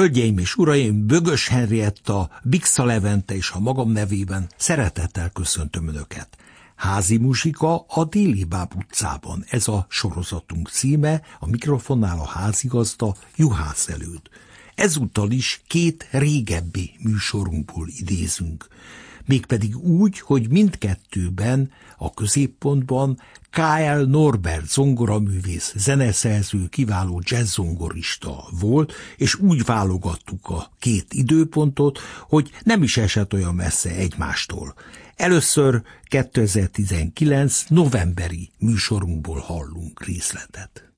Hölgyeim és uraim, Bögös Henrietta, Bixa Levente és a magam nevében szeretettel köszöntöm Önöket. Házi muzsika a Déli Báb utcában. Ez a sorozatunk címe, a mikrofonnál a házigazda Juhász előd. Ezúttal is két régebbi műsorunkból idézünk mégpedig úgy, hogy mindkettőben a középpontban K.L. Norbert zongoraművész, zeneszerző, kiváló jazzzongorista volt, és úgy válogattuk a két időpontot, hogy nem is esett olyan messze egymástól. Először 2019 novemberi műsorunkból hallunk részletet.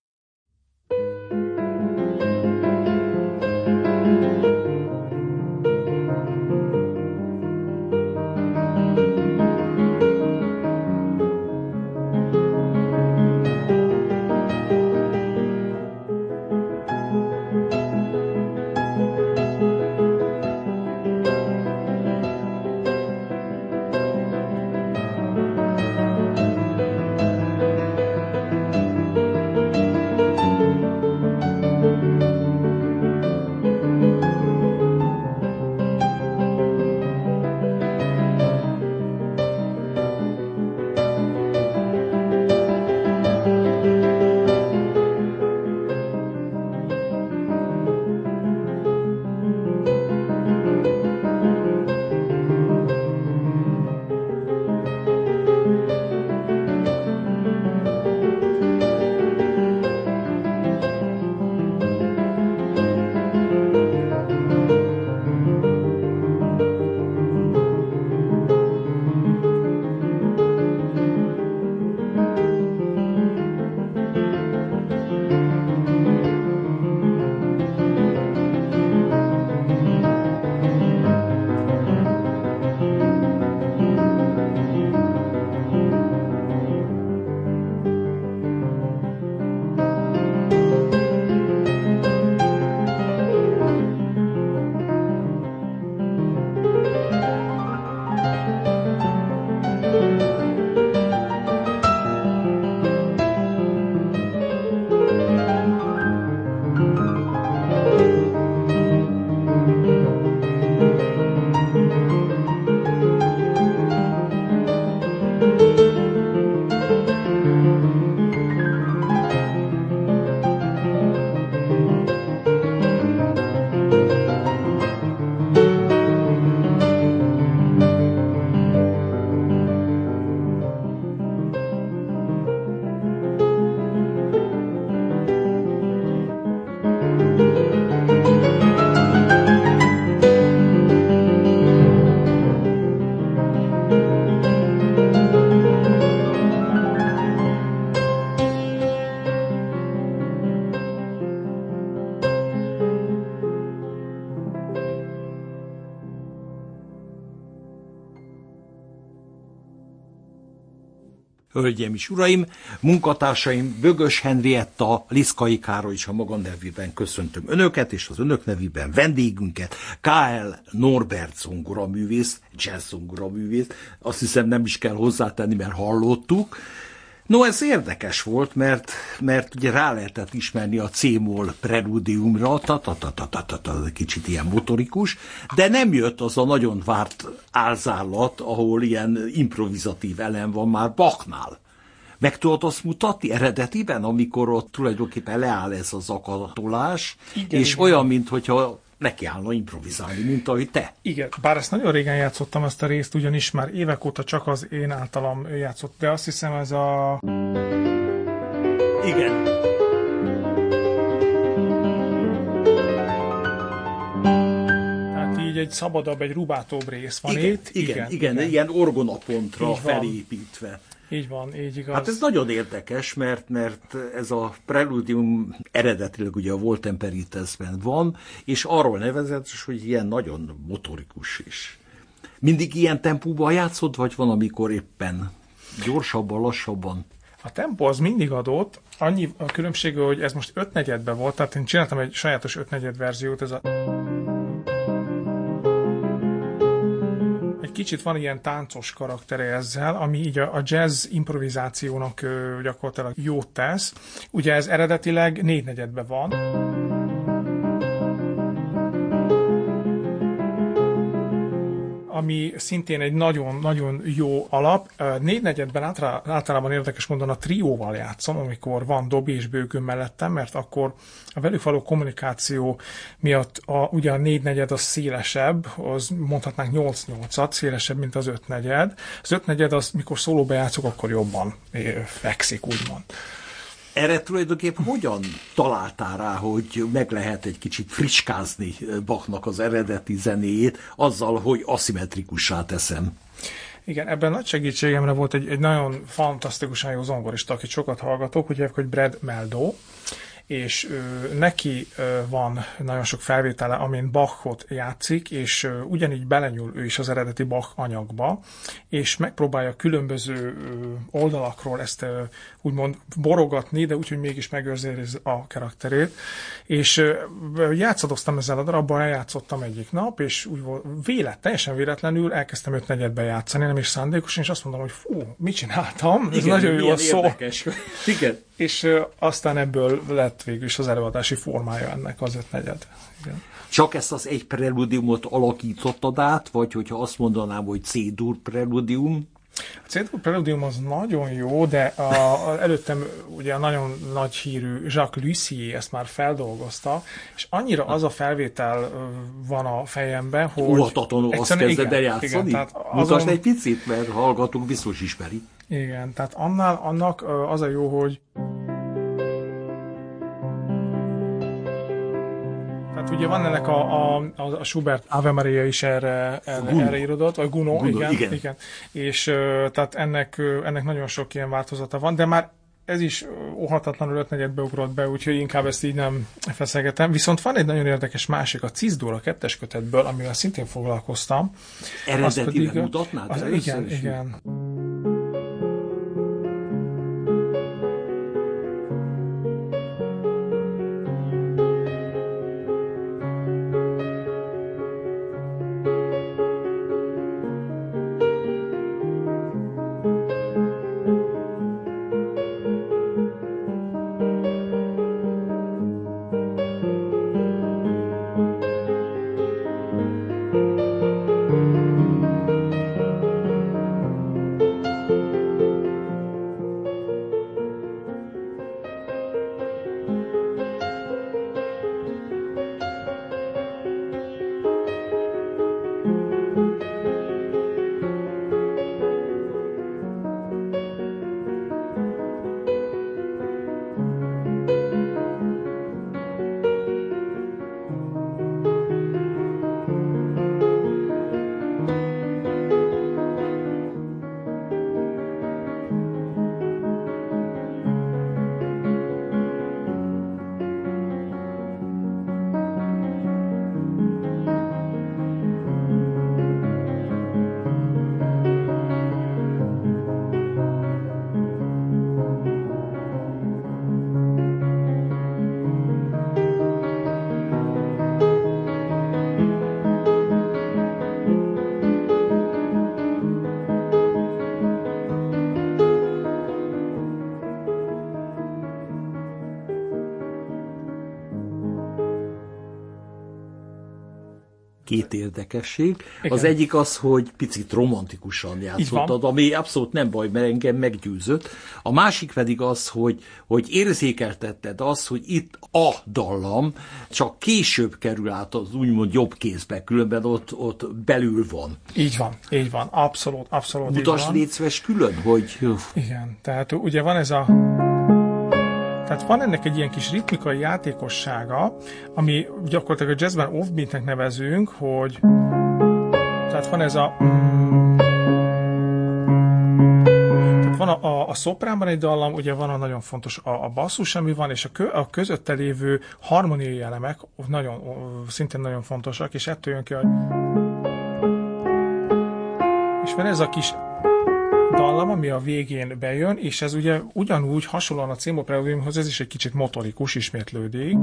Hölgyeim és uraim, munkatársaim, Bögös Henrietta, Liszkai Károly és a maga nevében köszöntöm önöket, és az önök nevében vendégünket, K.L. Norbert zongoraművész, jazz zongoraművész, azt hiszem nem is kell hozzátenni, mert hallottuk, No, ez érdekes volt, mert, mert ugye rá lehetett ismerni a C-moll preludiumra, ta, ta, ta, ta, ta, ta, ta, kicsit ilyen motorikus, de nem jött az a nagyon várt álzállat, ahol ilyen improvizatív elem van már Bachnál. Meg tudod azt mutatni eredetiben, amikor ott tulajdonképpen leáll ez az akadolás, igen, és igen. olyan, mintha neki állna improvizálni, mint ahogy te. Igen, bár ezt nagyon régen játszottam ezt a részt, ugyanis már évek óta csak az én általam játszott, de azt hiszem ez a... Igen. Tehát így egy szabadabb, egy rubátóbb rész van igen, itt. Igen, igen, igen, igen, orgonapontra felépítve. Így van, így igaz. Hát ez nagyon érdekes, mert, mert ez a preludium eredetileg ugye a Volt Peritesben van, és arról nevezetes, hogy ilyen nagyon motorikus is. Mindig ilyen tempóban játszod, vagy van, amikor éppen gyorsabban, lassabban? A tempó az mindig adott, annyi a különbség, hogy ez most ötnegyedben volt, tehát én csináltam egy sajátos ötnegyed verziót, ez a egy kicsit van ilyen táncos karaktere ezzel, ami így a, a jazz improvizációnak gyakorlatilag jót tesz. Ugye ez eredetileg négynegyedben van. Ami szintén egy nagyon-nagyon jó alap. Négynegyedben általában érdekes mondani a trióval játszom, amikor van Dobi és Bőgön mellettem, mert akkor a velük való kommunikáció miatt a, ugye a négynegyed az szélesebb, az mondhatnánk 8-8-at, szélesebb, mint az ötnegyed. Az ötnegyed az, mikor szólóba játszok, akkor jobban fekszik, úgymond. Erre tulajdonképp hogyan találtál rá, hogy meg lehet egy kicsit friskázni Bachnak az eredeti zenéjét, azzal, hogy aszimmetrikussá teszem? Igen, ebben nagy segítségemre volt egy, egy nagyon fantasztikusan jó zongorista, akit sokat hallgatok, ugye, hogy Brad Meldo, és ö, neki ö, van nagyon sok felvétele, amin Bachot játszik, és ö, ugyanígy belenyúl ő is az eredeti Bach anyagba, és megpróbálja különböző ö, oldalakról ezt ö, úgymond borogatni, de úgyhogy mégis megőrzi a karakterét. És játszadoztam ezzel a darabbal, eljátszottam egyik nap, és úgy volt, vélet, teljesen véletlenül elkezdtem öt negyedbe játszani, nem is szándékosan, és azt mondom, hogy fú, mit csináltam? Ez Igen, nagyon jó a szó. Igen és aztán ebből lett végül is az előadási formája ennek az ötnegyed. Igen. Csak ezt az egy preludiumot alakítottad át, vagy hogyha azt mondanám, hogy C-dur preludium? A C-dur preludium az nagyon jó, de a, a, előttem ugye a nagyon nagy hírű Jacques Lussier ezt már feldolgozta, és annyira az a felvétel van a fejemben, hogy... Óhatatlanul azt kezded el játszani? Igen, azon... egy picit, mert hallgatunk biztos ismeri. Igen, tehát annál, annak az a jó, hogy Tehát ugye van ennek a, a, a Schubert Ave Maria is erre, erre, erre irodott, vagy Guno, Guno igen, igen. igen. És tehát ennek, ennek nagyon sok ilyen változata van, de már ez is óhatatlanul ötnegyedbe ugrott be, úgyhogy inkább ezt így nem feszegetem. Viszont van egy nagyon érdekes másik, a Cizdóra kettes kötetből, amivel szintén foglalkoztam. Eredetileg mutatnád? Az, igen, igen. Két érdekesség. Igen. Az egyik az, hogy picit romantikusan játszottad, ami abszolút nem baj, mert engem meggyőzött. A másik pedig az, hogy, hogy érzékeltetted azt, hogy itt a dallam csak később kerül át az úgymond jobb kézbe, különben ott, ott belül van. Így van, így van, abszolút, abszolút Mutasd légy külön, hogy... Igen, tehát ugye van ez a tehát van ennek egy ilyen kis ritmikai játékossága, ami gyakorlatilag a jazzben offbeatnek nevezünk, hogy tehát van ez a tehát van a, a, a szopránban egy dallam, ugye van a nagyon fontos a, a basszus, ami van, és a, kö, a közötte lévő harmoniai elemek nagyon, szintén nagyon fontosak, és ettől jön ki, hogy és van ez a kis dallam, ami a végén bejön, és ez ugye ugyanúgy hasonlóan a Cimo Preludiumhoz, ez is egy kicsit motorikus, ismétlődik.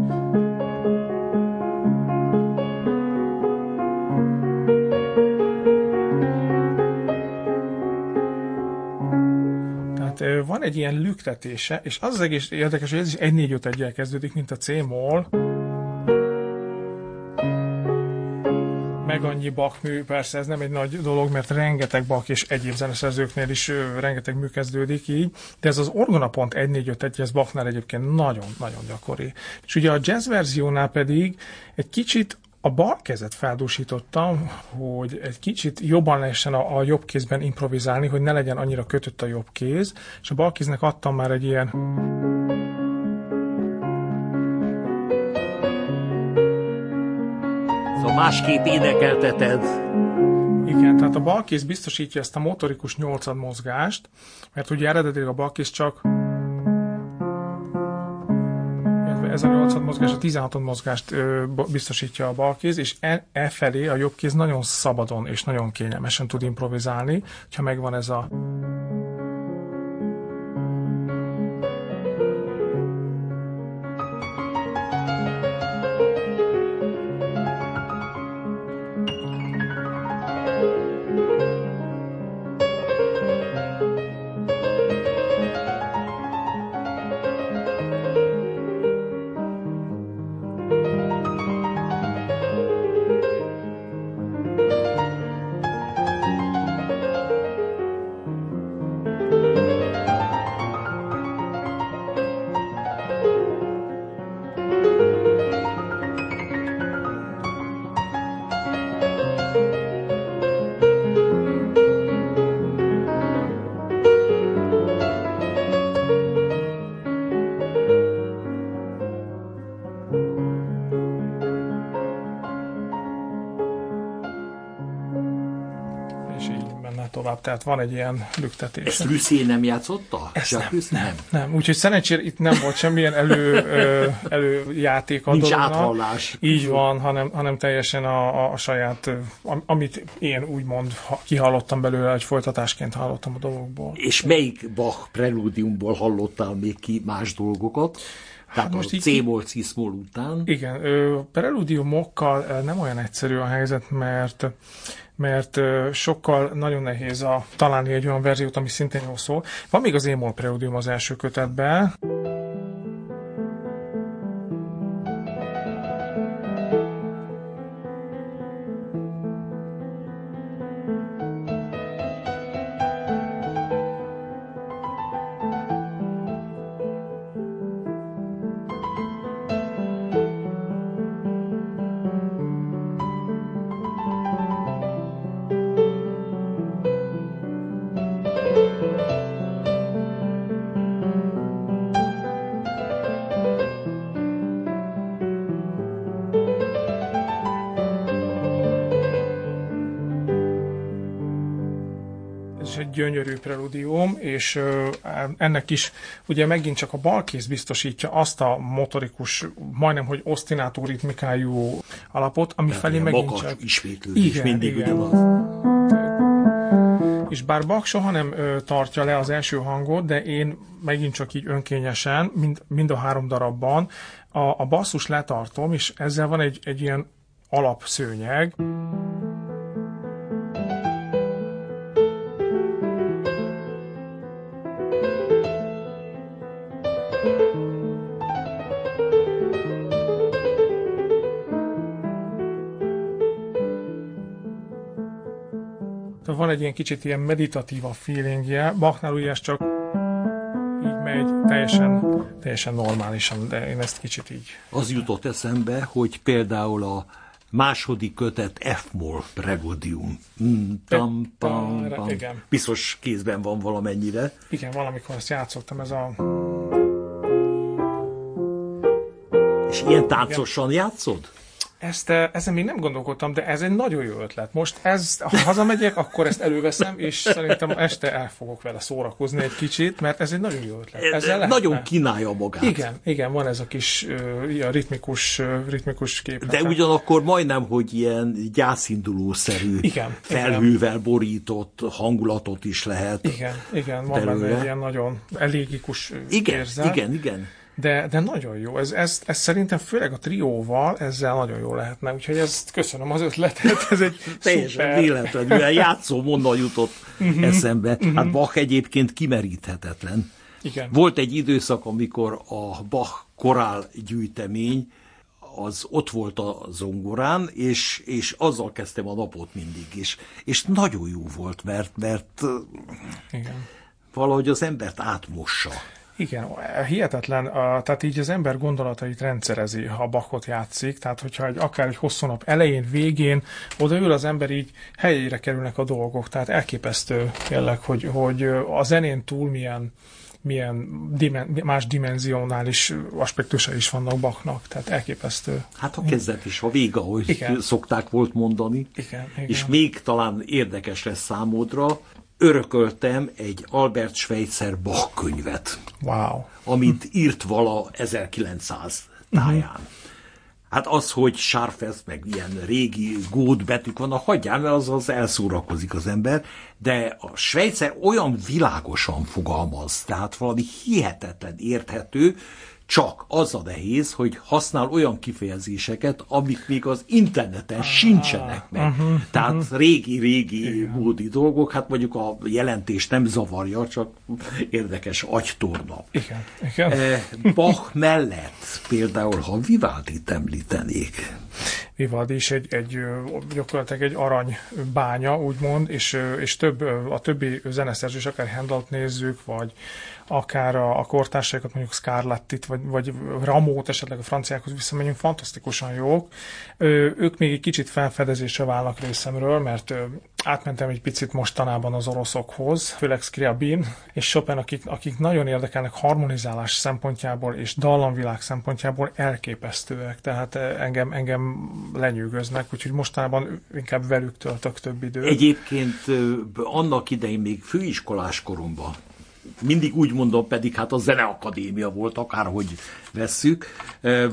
Tehát van egy ilyen lüktetése, és az az egész érdekes, hogy ez is 1 4 5 1 kezdődik, mint a C-moll. Meg annyi Bach mű, persze ez nem egy nagy dolog, mert rengeteg Bach és egyéb zeneszerzőknél is rengeteg mű kezdődik így, de ez az orgona pont 1 4 5 1 ez Bachnál egyébként nagyon-nagyon gyakori. És ugye a jazz verziónál pedig egy kicsit a bal kezet feldúsítottam, hogy egy kicsit jobban lehessen a, a jobb kézben improvizálni, hogy ne legyen annyira kötött a jobb kéz, és a bal kéznek adtam már egy ilyen másképp énekelteted. Igen, tehát a balkész biztosítja ezt a motorikus nyolcad mozgást, mert ugye eredetileg a balkész csak ez a 8 mozgás, a 16 mozgást ö, biztosítja a balkéz, és e, e felé a jobb kéz nagyon szabadon és nagyon kényelmesen tud improvizálni, ha megvan ez a tehát van egy ilyen lüktetés. Ezt Rüsszé nem játszotta? Ezt nem, nem, nem, nem. Úgyhogy szerencsére itt nem volt semmilyen elő, előjáték a Nincs dolognak. áthallás. Így van, hanem, hanem teljesen a, a saját, amit én úgymond kihallottam belőle, egy folytatásként hallottam a dologból. És melyik Bach preludiumból hallottál még ki más dolgokat? Tehát hát most a C-mol, ciszmol után. Igen, preludiumokkal nem olyan egyszerű a helyzet, mert mert sokkal nagyon nehéz a, találni egy olyan verziót, ami szintén jól szól. Van még az Émol Preludium az első kötetben. Preludium, és ennek is ugye megint csak a balkész biztosítja azt a motorikus, majdnem, hogy osztinátó ritmikájú alapot, ami Tehát felé megint csak... ismétlődés igen, mindig igen. ugyanaz. És bár Bach soha nem ö, tartja le az első hangot, de én megint csak így önkényesen, mind, mind a három darabban a, a basszus letartom, és ezzel van egy, egy ilyen alapszőnyeg. Van egy ilyen kicsit ilyen meditatíva feelingje. Bachnál ugye ez csak így megy teljesen, teljesen normálisan, de én ezt kicsit így... Az jutott eszembe, hogy például a második kötet F-moll preludium. Mm, tam, pam, pam. Biztos kézben van valamennyire. Igen, valamikor ezt játszottam, ez a... És ilyen táncosan Igen. játszod? Ezt, eh, ezen még nem gondolkodtam, de ez egy nagyon jó ötlet. Most ez, ha hazamegyek, akkor ezt előveszem, és szerintem este el fogok vele szórakozni egy kicsit, mert ez egy nagyon jó ötlet. Ezzel nagyon kínálja magát. Igen, igen, van ez a kis uh, ritmikus, uh, ritmikus kép. De ugyanakkor majdnem, hogy ilyen gyászindulószerű igen, felhővel igen. borított hangulatot is lehet. Igen, igen, van belőle. benne egy ilyen nagyon elégikus igen, érzel. Igen, igen de, de nagyon jó. Ez, ez, ez szerintem főleg a trióval ezzel nagyon jó lehetne, úgyhogy ezt köszönöm az ötletet, ez egy Teljesen véletlenül, játszó mondan jutott uh-huh, eszembe. Uh-huh. Hát Bach egyébként kimeríthetetlen. Igen. Volt egy időszak, amikor a Bach korál gyűjtemény az ott volt a zongorán, és, és azzal kezdtem a napot mindig, és, és nagyon jó volt, mert, mert Igen. valahogy az embert átmossa. Igen, hihetetlen, a, tehát így az ember gondolatait rendszerezi, ha bakot játszik, tehát hogyha egy, akár egy hosszú nap elején, végén odaül az ember így helyére kerülnek a dolgok, tehát elképesztő tényleg, hogy, hogy a zenén túl milyen, milyen dimen, más dimenzionális aspektusai is vannak Bachnak, tehát elképesztő. Hát a kezdet is a vége, ahogy igen. szokták volt mondani. Igen, igen. És még talán érdekes lesz számodra, örököltem egy Albert Schweitzer Bach könyvet. Wow. Amit írt vala 1900 táján. Uh-huh. Hát az, hogy sárfesz, meg ilyen régi gód betűk vannak, hagyjál, mert az, az elszórakozik az ember, de a Schweitzer olyan világosan fogalmaz, tehát valami hihetetlen érthető, csak az a nehéz, hogy használ olyan kifejezéseket, amik még az interneten ah, sincsenek meg. Uh-huh, Tehát uh-huh. régi-régi módi dolgok, hát mondjuk a jelentés nem zavarja, csak érdekes agytorna. Igen, igen. Eh, Bach mellett például, ha Vivaldi említenék, Vivaldi is egy, egy gyakorlatilag egy aranybánya, úgymond, és, és több, a többi zeneszerzős, akár Handelt nézzük, vagy akár a, a kortársaikat, mondjuk Scarlettit, vagy, vagy Ramót, esetleg a franciákhoz visszamegyünk, fantasztikusan jók. Ö, ők még egy kicsit felfedezésre válnak részemről, mert ö, átmentem egy picit mostanában az oroszokhoz, főleg Scriabin és Chopin, akik, akik nagyon érdekelnek harmonizálás szempontjából és dallamvilág szempontjából elképesztőek, tehát engem, engem lenyűgöznek, úgyhogy mostanában inkább velük töltök több időt. Egyébként annak idején még főiskolás koromban mindig úgy mondom, pedig hát a zeneakadémia volt, akárhogy vesszük.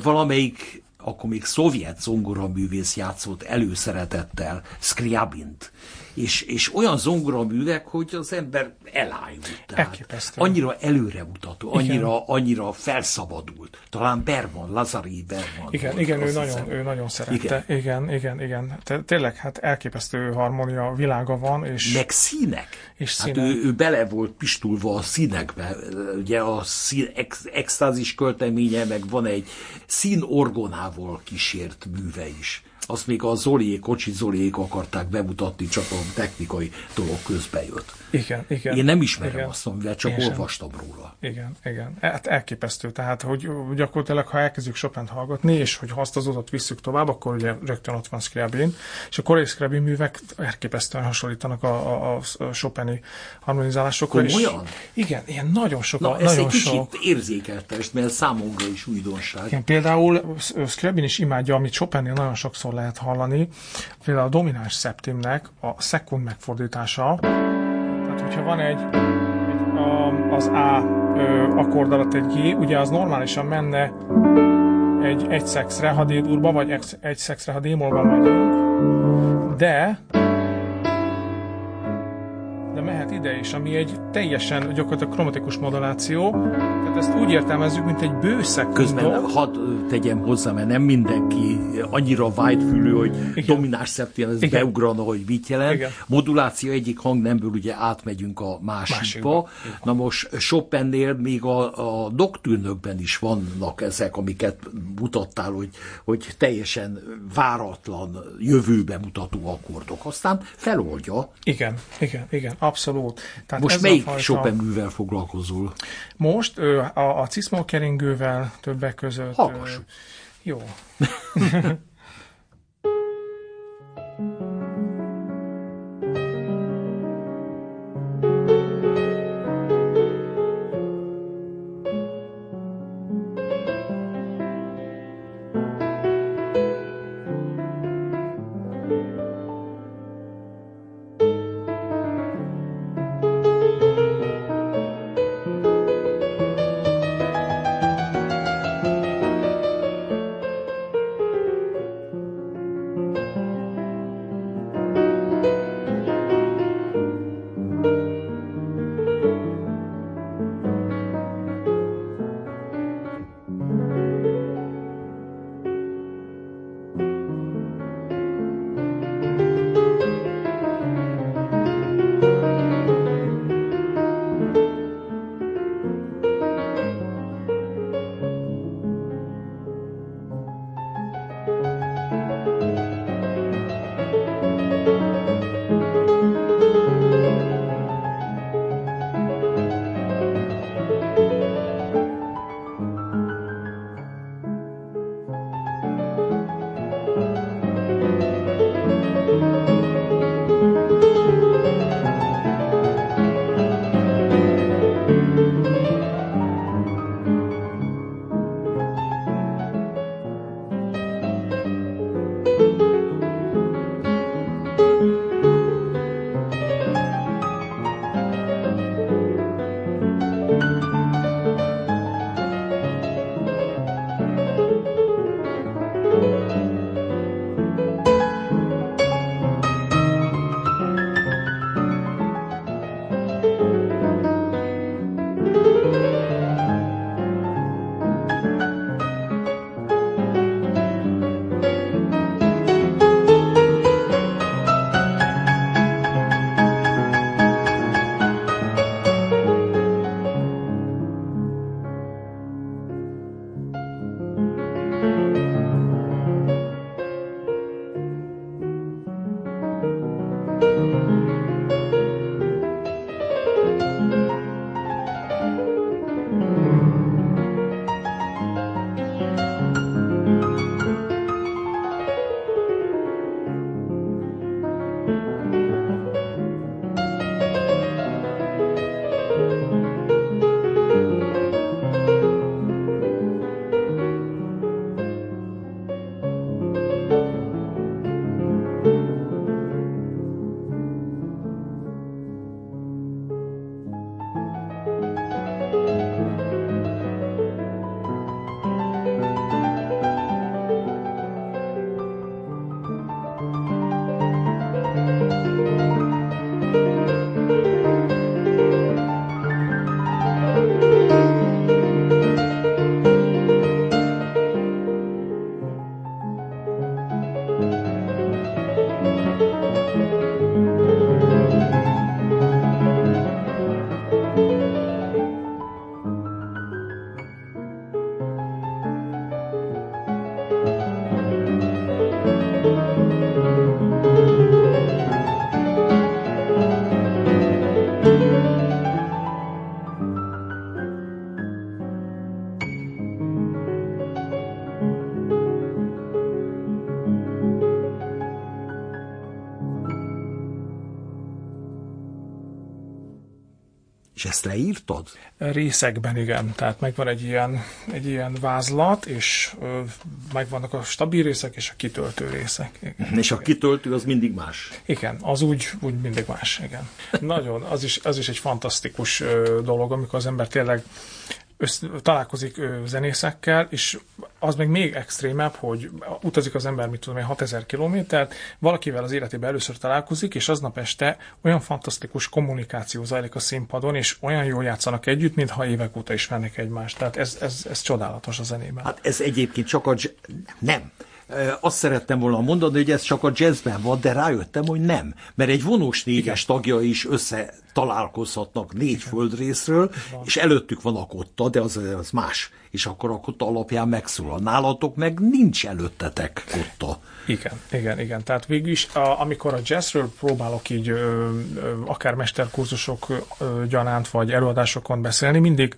Valamelyik akkor még szovjet zongoraművész játszott előszeretettel, Scriabint és, és olyan zongoraművek, hogy az ember elájult. Elképesztő. Annyira előremutató, annyira, annyira felszabadult. Talán Berman, Lazari Berman. Igen, volt, igen ő, nagyon, ő nagyon szerette. Igen, igen, igen. igen. Te, tényleg, hát elképesztő harmónia világa van. És, Meg színek. És hát színek. Ő, ő bele volt pistulva a színekbe. Ugye a szín, ex, extázis költeménye, meg van egy színorgonával kísért műve is azt még a Zoliék, Kocsi Zoliék akarták bemutatni, csak a technikai dolog közbe jött. Igen, igen. Én nem ismerem igen. azt, amivel csak Én olvastam sem. róla. Igen, igen. Hát elképesztő. Tehát, hogy gyakorlatilag, ha elkezdjük chopin hallgatni, és hogy ha azt az utat visszük tovább, akkor ugye rögtön ott van Scriabin, és a korai Scriabin művek elképesztően hasonlítanak a, a, a Chopini harmonizálásokra. Komolyan? És, igen, ilyen nagyon sok. Na, nagyon egy sok. kicsit érzékeltest, mert számomra is újdonság. Igen, például Scriabin is imádja, amit Chopinnél nagyon sokszor lehet hallani, például a domináns szeptimnek a szekund megfordítása, tehát, hogyha van egy, egy a, az A ö, akkord alatt egy G, ugye az normálisan menne egy egy szexre, ha D-durba, vagy egy, szexre, ha D-molban megyünk, de de mehet ide is, ami egy teljesen gyakorlatilag kromatikus moduláció. Tehát ezt úgy értelmezzük, mint egy bőszek. Közben hadd tegyem hozzá, mert nem mindenki annyira vágyfülő, hogy Igen. dominás szeptén ez beugrana, hogy mit jelent. Igen. Moduláció egyik hangnemből ugye átmegyünk a másikba. másikba. Na most Chopinnél még a, a doktűnökben is vannak ezek, amiket mutattál, hogy, hogy teljesen váratlan, jövőbe mutató akkordok. Aztán feloldja. Igen, igen, igen. Abszolút. Tehát Most melyik fajta... Chopin művel foglalkozol? Most a, a cismokeringővel többek között. Hallgassuk. Jó. És ezt leírtad? Részekben igen, tehát megvan egy ilyen, egy ilyen vázlat, és ö, megvannak a stabil részek és a kitöltő részek. Igen. És a kitöltő az mindig más? Igen, az úgy, úgy mindig más, igen. Nagyon, az is, az is egy fantasztikus ö, dolog, amikor az ember tényleg össz, találkozik ö, zenészekkel, és az meg még extrémebb, hogy utazik az ember, mit tudom én, 6000 kilométert, valakivel az életében először találkozik, és aznap este olyan fantasztikus kommunikáció zajlik a színpadon, és olyan jól játszanak együtt, mintha évek óta ismernek egymást. Tehát ez, ez, ez csodálatos a zenében. Hát ez egyébként csak a... Nem azt szerettem volna mondani, hogy ez csak a jazzben van, de rájöttem, hogy nem. Mert egy vonós négyes tagja is össze találkozhatnak négy földrészről, és előttük van a kotta, de az, az más. És akkor a kotta alapján megszólal. Nálatok meg nincs előttetek kotta. Igen, igen, igen. Tehát végül is, a, amikor a jazzről próbálok így ö, ö, akár mesterkurzusok ö, gyanánt, vagy előadásokon beszélni, mindig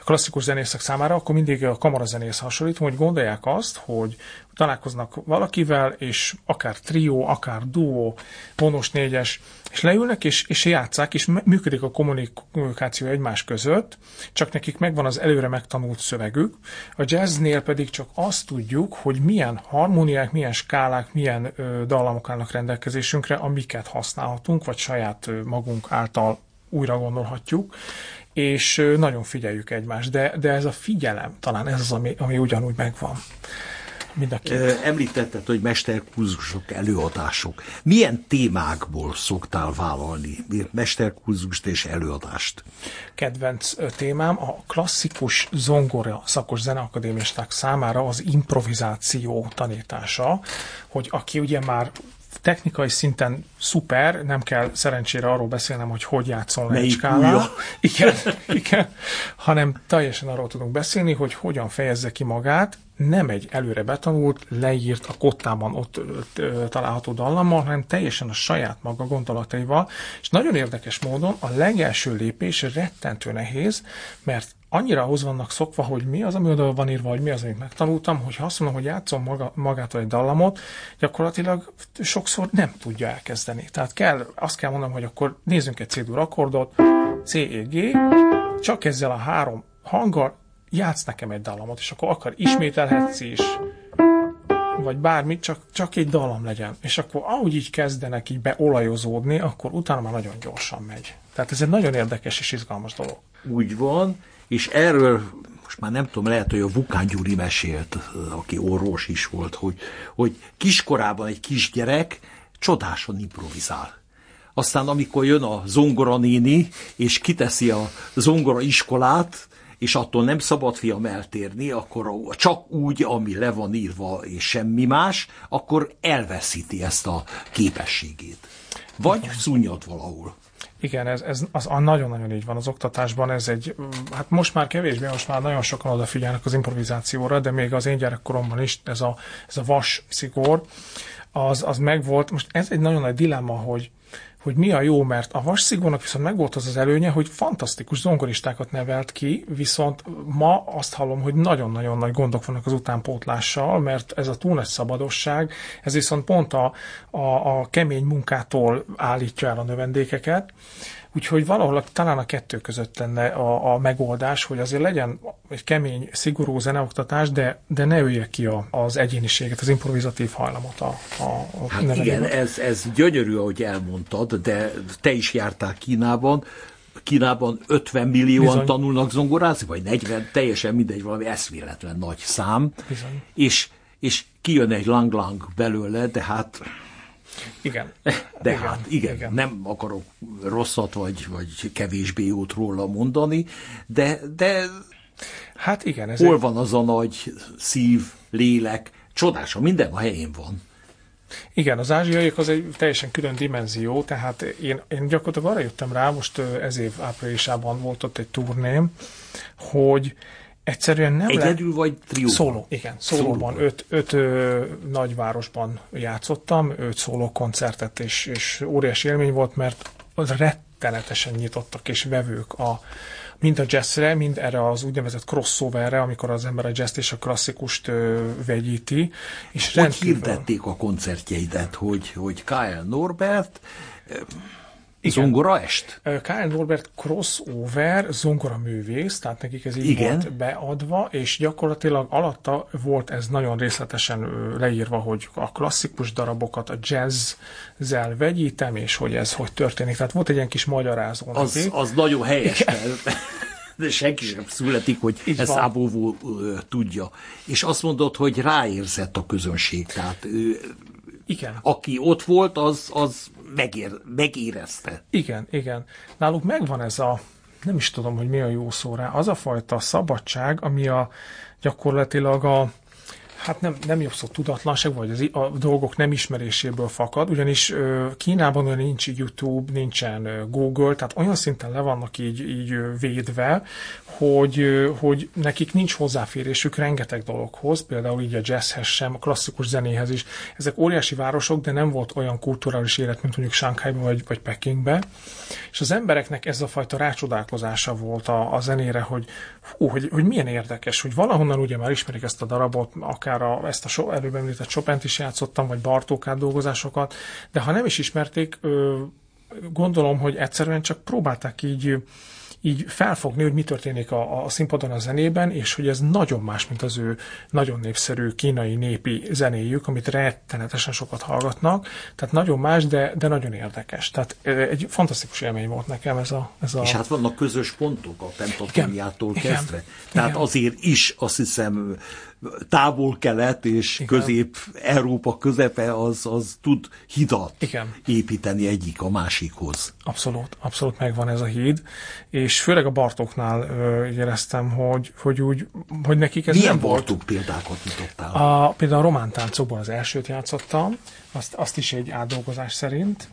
a klasszikus zenészek számára, akkor mindig a kamarazenész hasonlítom, hogy gondolják azt, hogy találkoznak valakivel, és akár trió, akár duó, vonos négyes, és leülnek, és, és játszák, és működik a kommunikáció egymás között, csak nekik megvan az előre megtanult szövegük. A jazznél pedig csak azt tudjuk, hogy milyen harmóniák, milyen skálák, milyen ö, dallamok állnak rendelkezésünkre, amiket használhatunk, vagy saját ö, magunk által újra gondolhatjuk, és nagyon figyeljük egymást, de, de ez a figyelem, talán ez az, ami, ami ugyanúgy megvan. Mind a két. Említetted, hogy mesterkurzusok, előadások. Milyen témákból szoktál vállalni mesterkurzust és előadást? Kedvenc témám a klasszikus zongora szakos zeneakadémisták számára az improvizáció tanítása, hogy aki ugye már technikai szinten szuper, nem kell szerencsére arról beszélnem, hogy hogy játszol egy skálán. Igen, igen, hanem teljesen arról tudunk beszélni, hogy hogyan fejezze ki magát, nem egy előre betanult, leírt a kottában ott található dallammal, hanem teljesen a saját maga gondolataival, és nagyon érdekes módon a legelső lépés rettentő nehéz, mert annyira ahhoz vannak szokva, hogy mi az, ami oda van írva, hogy mi az, amit megtanultam, hogy ha azt mondom, hogy játszom maga, magától egy dallamot, gyakorlatilag sokszor nem tudja elkezdeni. Tehát kell, azt kell mondanom, hogy akkor nézzünk egy C-dur akkordot, C, E, G, csak ezzel a három hanggal játsz nekem egy dallamot, és akkor akar ismételhetsz is, vagy bármit, csak, csak egy dallam legyen. És akkor ahogy így kezdenek így beolajozódni, akkor utána már nagyon gyorsan megy. Tehát ez egy nagyon érdekes és izgalmas dolog. Úgy van, és erről most már nem tudom, lehet, hogy a Vukán Gyuri mesélt, aki orvos is volt, hogy, hogy kiskorában egy kisgyerek csodásan improvizál. Aztán amikor jön a zongora néni, és kiteszi a zongora iskolát, és attól nem szabad fiam eltérni, akkor csak úgy, ami le van írva, és semmi más, akkor elveszíti ezt a képességét. Vagy szunnyad valahol. Igen, ez, ez az, nagyon-nagyon így van az oktatásban, ez egy, hát most már kevésbé, most már nagyon sokan odafigyelnek az improvizációra, de még az én gyerekkoromban is ez a, ez a vas szigor, az, az megvolt. Most ez egy nagyon nagy dilemma, hogy, hogy mi a jó, mert a vasszigónak viszont megvolt az az előnye, hogy fantasztikus zongoristákat nevelt ki, viszont ma azt hallom, hogy nagyon-nagyon nagy gondok vannak az utánpótlással, mert ez a túl nagy szabadosság, ez viszont pont a, a, a kemény munkától állítja el a növendékeket, Úgyhogy valahol talán a kettő között lenne a, a megoldás, hogy azért legyen egy kemény, szigorú zeneoktatás, de, de ne ölje ki a, az egyéniséget, az improvizatív hajlamot a, a, a hát igen, ez, ez gyönyörű, ahogy elmondtad, de te is jártál Kínában, Kínában 50 millióan Bizony. tanulnak zongorázni, vagy 40, teljesen mindegy, valami eszméletlen nagy szám. Bizony. És, és kijön egy lang-lang belőle, de hát igen. De igen, hát igen, igen, nem akarok rosszat vagy, vagy kevésbé jót róla mondani, de, de hát igen, ez hol van az a nagy szív, lélek, csodása, minden a helyén van. Igen, az ázsiaiak az egy teljesen külön dimenzió, tehát én, én gyakorlatilag arra jöttem rá, most ez év áprilisában volt ott egy turném, hogy egyszerűen nem Egyedül le... vagy trió? Szóló, igen. Szólóban. Öt, öt ö, nagyvárosban játszottam, öt szóló koncertet, és, és óriási élmény volt, mert rettenetesen nyitottak és vevők a, mind a jazzre, mind erre az úgynevezett crossoverre, amikor az ember a jazz és a klasszikust ö, vegyíti. És hogy rendkívül... hirdették a koncertjeidet, hogy, hogy Kyle Norbert Zongora est? Kyle Norbert crossover zongora művész, tehát nekik ez így Igen. volt beadva, és gyakorlatilag alatta volt ez nagyon részletesen leírva, hogy a klasszikus darabokat a jazzzel vegyítem, és hogy ez hogy történik. Tehát volt egy ilyen kis magyarázó. Az, az nagyon helyes, de senki sem születik, hogy Így ezt Ábóvó tudja. És azt mondod, hogy ráérzett a közönség, tehát ő, igen. aki ott volt, az, az megér, megérezte. Igen, igen. Náluk megvan ez a, nem is tudom, hogy mi a jó szó rá, az a fajta szabadság, ami a gyakorlatilag a, hát nem, nem jobb szó tudatlanság, vagy az, a dolgok nem ismeréséből fakad, ugyanis ö, Kínában olyan nincs YouTube, nincsen ö, Google, tehát olyan szinten le vannak így, így ö, védve, hogy, ö, hogy nekik nincs hozzáférésük rengeteg dologhoz, például így a jazzhez sem, a klasszikus zenéhez is. Ezek óriási városok, de nem volt olyan kulturális élet, mint mondjuk Shanghaiban vagy, vagy Pekingben. És az embereknek ez a fajta rácsodálkozása volt a, a zenére, hogy, hú, hogy, hogy milyen érdekes, hogy valahonnan ugye már ismerik ezt a darabot, akár a, ezt a so, előbb említett chopin is játszottam, vagy Bartók dolgozásokat, de ha nem is ismerték, gondolom, hogy egyszerűen csak próbálták így így felfogni, hogy mi történik a, a színpadon a zenében, és hogy ez nagyon más, mint az ő nagyon népszerű kínai népi zenéjük, amit rettenetesen sokat hallgatnak. Tehát nagyon más, de, de nagyon érdekes. Tehát egy fantasztikus élmény volt nekem ez a... Ez a... És hát vannak közös pontok a pentatóniától kezdve. Igen. Tehát Igen. azért is azt hiszem távol-kelet és Igen. közép-európa közepe az, az tud hidat Igen. építeni egyik a másikhoz. Abszolút, abszolút megvan ez a híd, és főleg a Bartóknál ö, éreztem, hogy, hogy úgy, hogy nekik ez Milyen nem volt. Bartók példákat mutattál? A, például a román táncokból az elsőt játszottam, azt, azt is egy átdolgozás szerint.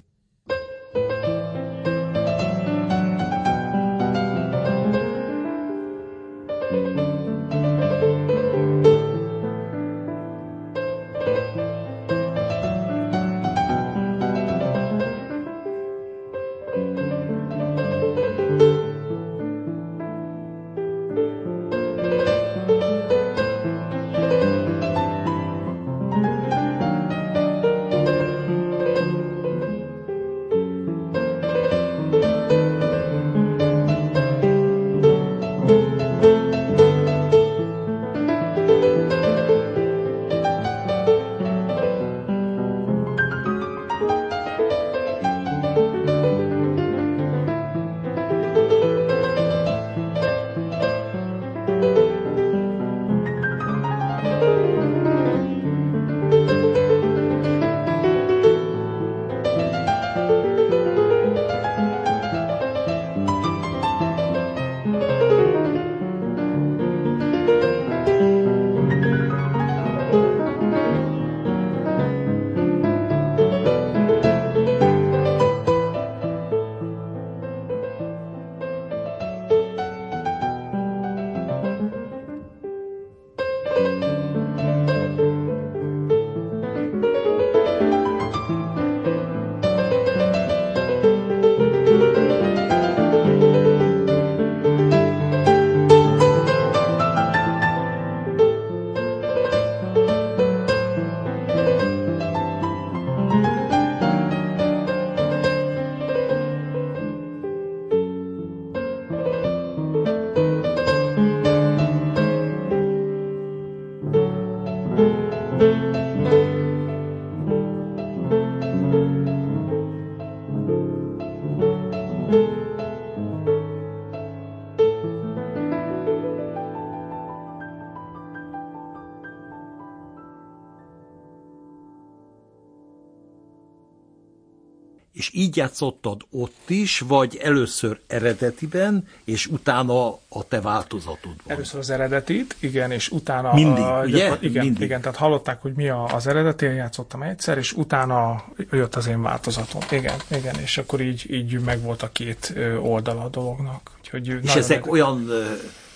És így játszottad ott is, vagy először eredetiben, és utána a te változatodban? Először az eredetit, igen, és utána... Mindig, a, ugye? Igen, Mindig. igen, tehát hallották, hogy mi a, az eredeti, játszottam egyszer, és utána jött az én változatom. Igen, igen, és akkor így, így megvolt a két oldala a dolognak. Úgyhogy és ezek meg... olyan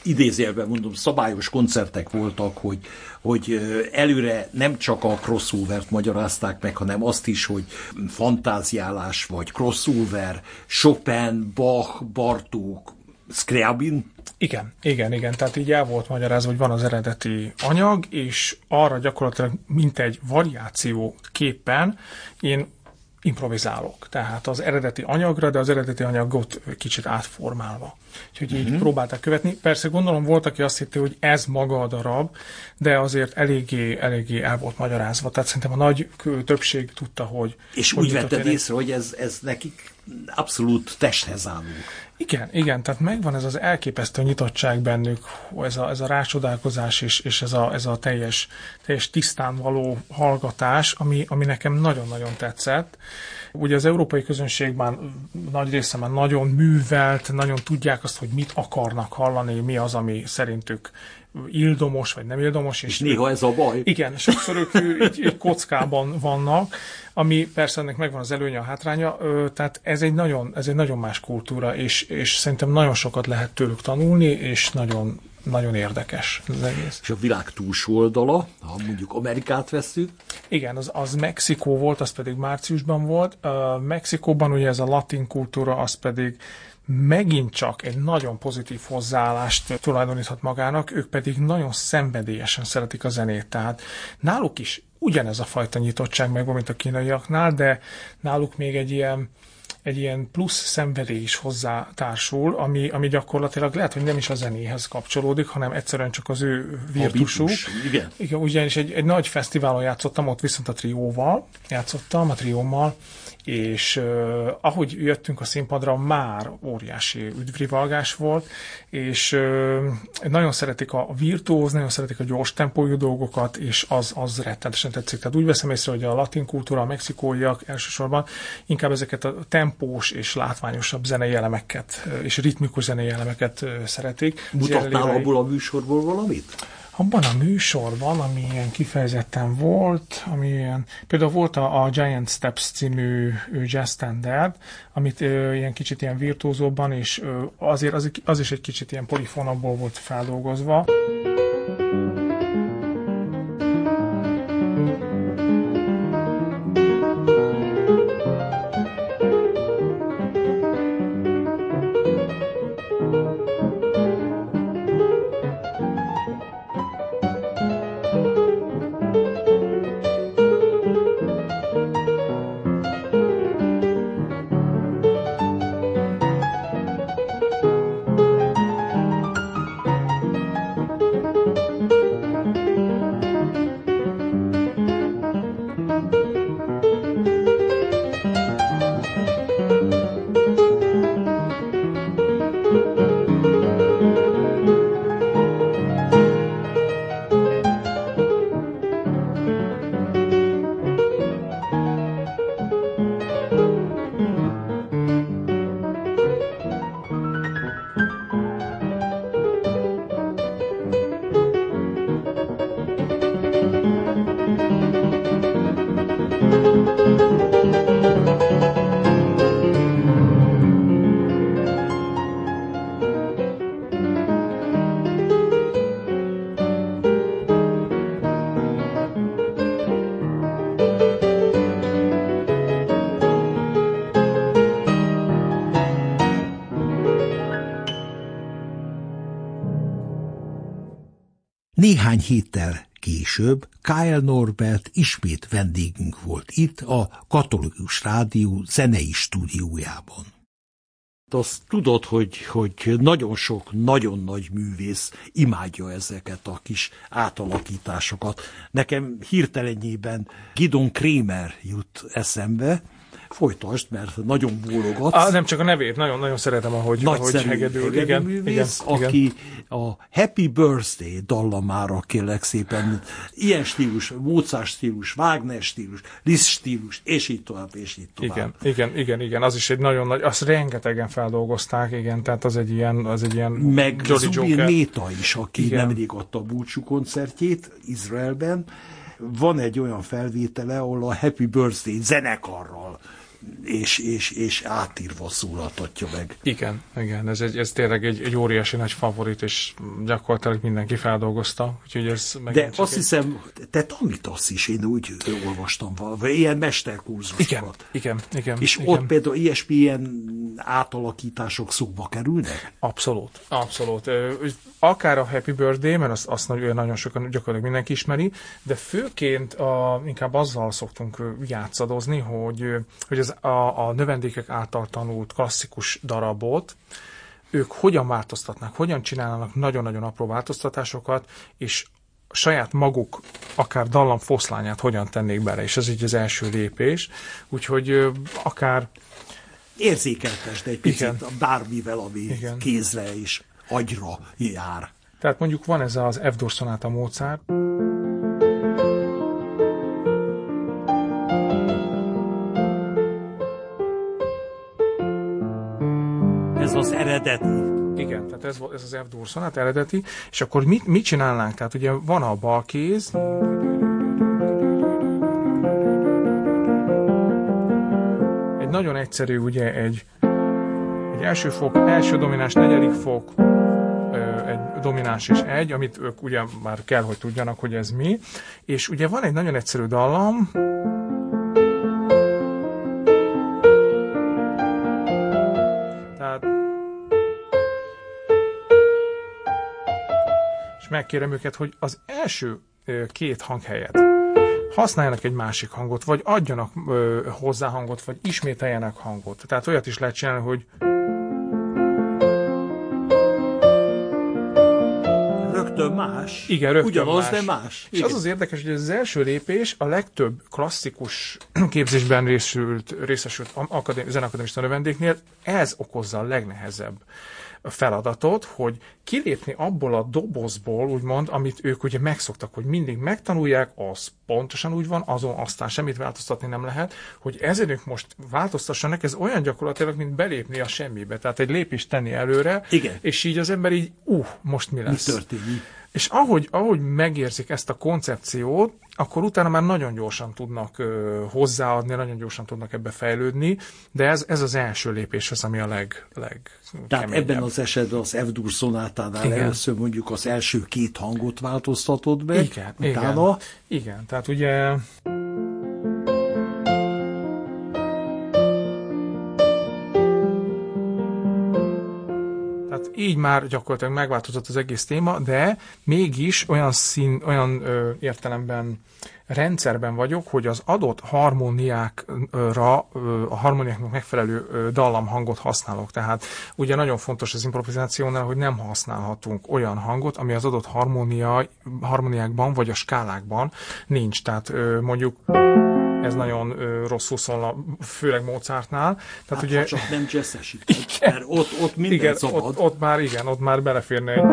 idézélben mondom, szabályos koncertek voltak, hogy, hogy előre nem csak a crossover-t magyarázták meg, hanem azt is, hogy fantáziálás vagy crossover, Chopin, Bach, Bartók, Scriabin. Igen, igen, igen. Tehát így el volt magyarázva, hogy van az eredeti anyag, és arra gyakorlatilag mint egy variáció képpen én improvizálok. Tehát az eredeti anyagra, de az eredeti anyagot kicsit átformálva. Úgyhogy így uh-huh. próbálták követni. Persze gondolom volt, aki azt hitte, hogy ez maga a darab, de azért eléggé, eléggé el volt magyarázva. Tehát szerintem a nagy többség tudta, hogy... És hogy úgy vetted észre, hogy ez, ez nekik abszolút testhez álló. Igen, igen, tehát megvan ez az elképesztő nyitottság bennük, ez a, ez a rácsodálkozás és, és ez, a, ez a teljes, teljes tisztán való hallgatás, ami, ami nekem nagyon-nagyon tetszett. Ugye az európai közönségben nagy része már nagyon művelt, nagyon tudják azt, hogy mit akarnak hallani, mi az, ami szerintük ildomos, vagy nem ildomos. És, és néha ez a baj. Igen, sokszor ők így, így kockában vannak, ami persze ennek megvan az előnye, a hátránya, tehát ez egy nagyon, ez egy nagyon más kultúra, és, és szerintem nagyon sokat lehet tőlük tanulni, és nagyon, nagyon érdekes az egész. És a világ túlsó oldala, ha mondjuk Amerikát veszük? Igen, az, az Mexikó volt, az pedig márciusban volt. Uh, Mexikóban ugye ez a latin kultúra, az pedig megint csak egy nagyon pozitív hozzáállást tulajdoníthat magának, ők pedig nagyon szenvedélyesen szeretik a zenét. Tehát náluk is ugyanez a fajta nyitottság megvan, mint a kínaiaknál, de náluk még egy ilyen egy ilyen plusz szenvedély is hozzá társul, ami, ami gyakorlatilag lehet, hogy nem is a zenéhez kapcsolódik, hanem egyszerűen csak az ő virtusuk. Igen. Igen, ugyanis egy, egy nagy fesztiválon játszottam, ott viszont a trióval játszottam, a triómmal, és uh, ahogy jöttünk a színpadra, már óriási üdvrivalgás volt, és uh, nagyon szeretik a virtuóz, nagyon szeretik a gyors tempójú dolgokat, és az, az rettenetesen tetszik. Tehát úgy veszem észre, hogy a latin kultúra, a mexikóiak elsősorban inkább ezeket a tempós és látványosabb zenei elemeket, és ritmikus zenei elemeket szeretik. Mutatnál abból a műsorból valamit? Abban a műsorban, ami ilyen kifejezetten volt, ami ilyen, például volt a, a Giant Steps című jazz standard, amit ö, ilyen kicsit ilyen virtuózóbban, és ö, azért az, az is egy kicsit ilyen polifonabból volt feldolgozva. Néhány héttel később Kyle Norbert ismét vendégünk volt itt a Katolikus Rádió zenei stúdiójában. Azt tudod, hogy, hogy nagyon sok, nagyon nagy művész imádja ezeket a kis átalakításokat. Nekem hirtelenjében Gidon Kramer jut eszembe, Folytasd, mert nagyon bólogatsz. Ah, nem csak a nevét, nagyon-nagyon szeretem, ahogy, ahogy hegedül. Igen, művész, igen, aki igen. a Happy Birthday dallamára kérlek szépen, ilyen stílus, Mozart stílus, Wagner stílus, Liszt stílus, és így tovább, és így tovább. Igen, igen, igen, igen, az is egy nagyon nagy, azt rengetegen feldolgozták, igen, tehát az egy ilyen, az egy ilyen Meg Zubin Méta is, aki igen. nemrég adta a búcsú koncertjét Izraelben, van egy olyan felvétele, ahol a Happy Birthday zenekarral és, és, és átírva szólaltatja meg. Igen, igen, ez, egy, ez tényleg egy, egy óriási nagy favorit, és gyakorlatilag mindenki feldolgozta. Úgyhogy ez De azt egy... hiszem, te tanítasz is, én úgy olvastam vagy ilyen mesterkurzusokat. Igen, igen, igen. És igen. ott például ilyesmi ilyen átalakítások szóba kerülnek? Abszolút, abszolút. Akár a Happy Birthday, mert azt, azt nagyon, nagyon sokan gyakorlatilag mindenki ismeri, de főként a, inkább azzal szoktunk játszadozni, hogy, hogy az, a, a növendékek által tanult klasszikus darabot, ők hogyan változtatnak, hogyan csinálnak nagyon-nagyon apró változtatásokat, és saját maguk akár dallam foszlányát hogyan tennék bele, és ez így az első lépés. Úgyhogy akár... Érzékeltesd egy picit Igen. bármivel, ami Igen. kézre és agyra jár. Tehát mondjuk van ez az F-dur szonáta Mozart, eredeti. Igen, tehát ez, ez az F-dur szonát eredeti, és akkor mit, mit csinálnánk? Tehát ugye van a bal kéz, egy nagyon egyszerű, ugye egy, egy első fok, első domináns, negyedik fok, egy domináns és egy, amit ők ugye már kell, hogy tudjanak, hogy ez mi. És ugye van egy nagyon egyszerű dallam, megkérem őket, hogy az első két hang helyett használjanak egy másik hangot, vagy adjanak ö, hozzá hangot, vagy ismételjenek hangot. Tehát olyat is lehet csinálni, hogy rögtön más. Igen, rögtön Ugyanaz, más. de más. És Igen. az az érdekes, hogy az első lépés a legtöbb klasszikus képzésben részült, részesült akadémi, zenakadémista növendéknél ez okozza a legnehezebb feladatot, hogy kilépni abból a dobozból, úgymond, amit ők ugye megszoktak, hogy mindig megtanulják, az pontosan úgy van, azon aztán semmit változtatni nem lehet, hogy ezért ők most változtassanak, ez olyan gyakorlatilag, mint belépni a semmibe, tehát egy lépést tenni előre, Igen. és így az ember így, uh, most mi lesz? Mi történik? És ahogy, ahogy megérzik ezt a koncepciót, akkor utána már nagyon gyorsan tudnak ö, hozzáadni, nagyon gyorsan tudnak ebbe fejlődni, de ez, ez az első lépés az, ami a leg, leg Tehát ebben az esetben az F-dur szonátánál igen. először mondjuk az első két hangot változtatod meg, igen, utána... Igen, igen, tehát ugye... így már gyakorlatilag megváltozott az egész téma, de mégis olyan szín, olyan ö, értelemben rendszerben vagyok, hogy az adott harmóniákra, a harmóniáknak megfelelő dallamhangot használok. Tehát ugye nagyon fontos az improvizációnál, hogy nem használhatunk olyan hangot, ami az adott harmónia, harmóniákban vagy a skálákban nincs. Tehát mondjuk ez nagyon ö, rosszul szól, főleg Mozartnál. Tehát hát, ugye, csak nem jazzesíted, mert ott, ott minden igen, szabad. Ott, ott, már igen, ott már beleférne egy...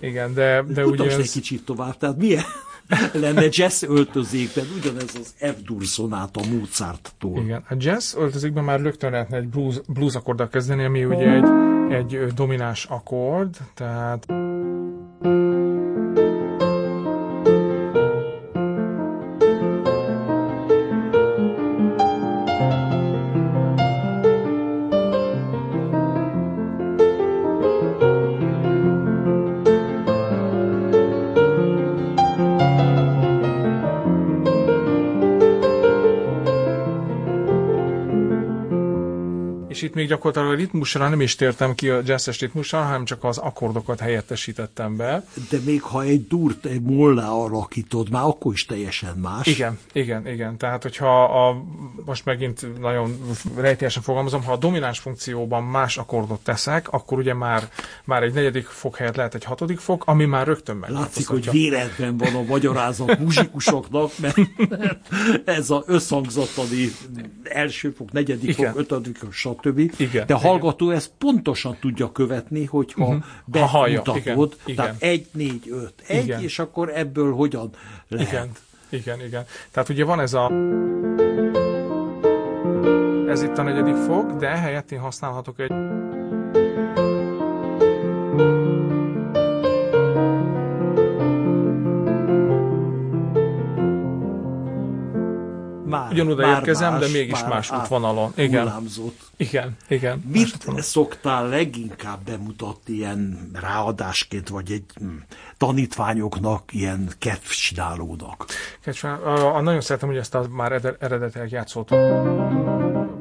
Igen, de, de ugye ez... egy kicsit tovább, tehát milyen lenne jazz öltözékben, ugyanez az F-dur szonáta Mozarttól. Igen, a jazz öltözékben már rögtön lehetne egy blues, blues akkorddal kezdeni, ami ugye egy, egy domináns akkord, tehát még gyakorlatilag a ritmusra nem is tértem ki a jazzes ritmusra, hanem csak az akkordokat helyettesítettem be. De még ha egy durt, egy mollá alakítod, már akkor is teljesen más. Igen, igen, igen. Tehát, hogyha a, most megint nagyon rejtélyesen fogalmazom, ha a domináns funkcióban más akkordot teszek, akkor ugye már, már egy negyedik fok helyett lehet egy hatodik fok, ami már rögtön meg. Látszik, hogy véletlen van a magyarázat muzsikusoknak, mert ez az összhangzatani első fok, negyedik igen. fok, ötödik, stb Igen, De a hallgató igen. ezt pontosan tudja követni, hogyha uh-huh. bemutatod, igen, tehát igen. egy, négy, öt, egy, igen. és akkor ebből hogyan lehet. Igen, igen, igen. Tehát ugye van ez a ez itt a negyedik fok, de ehelyett én használhatok egy már, ugyanoda már érkezem, más, de mégis már más útvonalon. Igen. Hullámzott. Igen, igen. Mit szoktál leginkább bemutatni ilyen ráadásként, vagy egy hm, tanítványoknak, ilyen kedvcsinálónak? A, nagyon szeretem, hogy ezt a már eredetileg játszott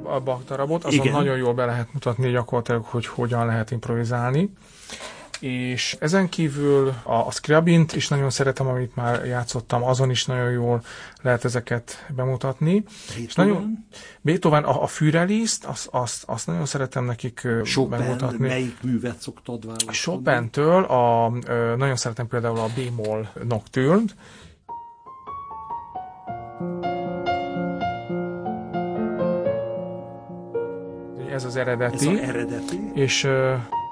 a baktarabot, azon Igen. nagyon jól be lehet mutatni gyakorlatilag, hogy hogyan lehet improvizálni és ezen kívül a, a Scriabint is nagyon szeretem, amit már játszottam, azon is nagyon jól lehet ezeket bemutatni. Beethoven? És nagyon, Beethoven, a, a Füreliszt, azt, azt, azt nagyon szeretem nekik Chopin, bemutatni. melyik művet szoktad választani? Chopin-től a, nagyon szeretem például a B-moll Nocturne-t, ez az eredeti. Ez az eredeti. És el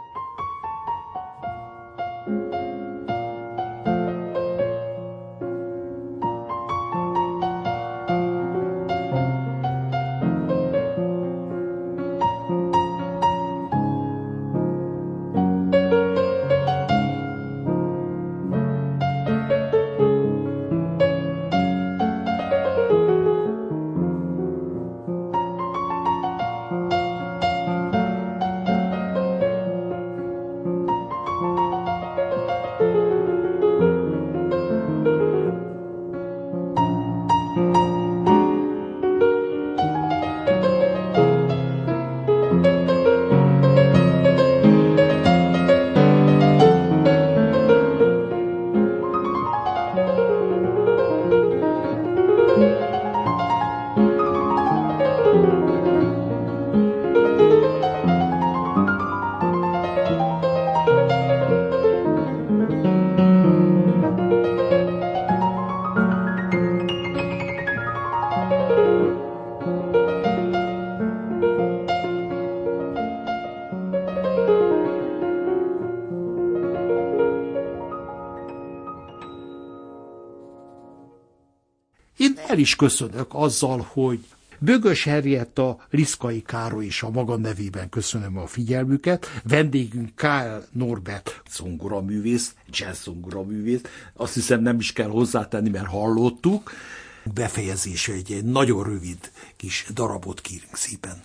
is köszönök azzal, hogy Bögös Herrietta, Liszkai Károly és a maga nevében köszönöm a figyelmüket. Vendégünk Kál Norbert, zongoraművész, jazz zongoraművész. Azt hiszem nem is kell hozzátenni, mert hallottuk. Befejezése egy nagyon rövid kis darabot kérünk szépen.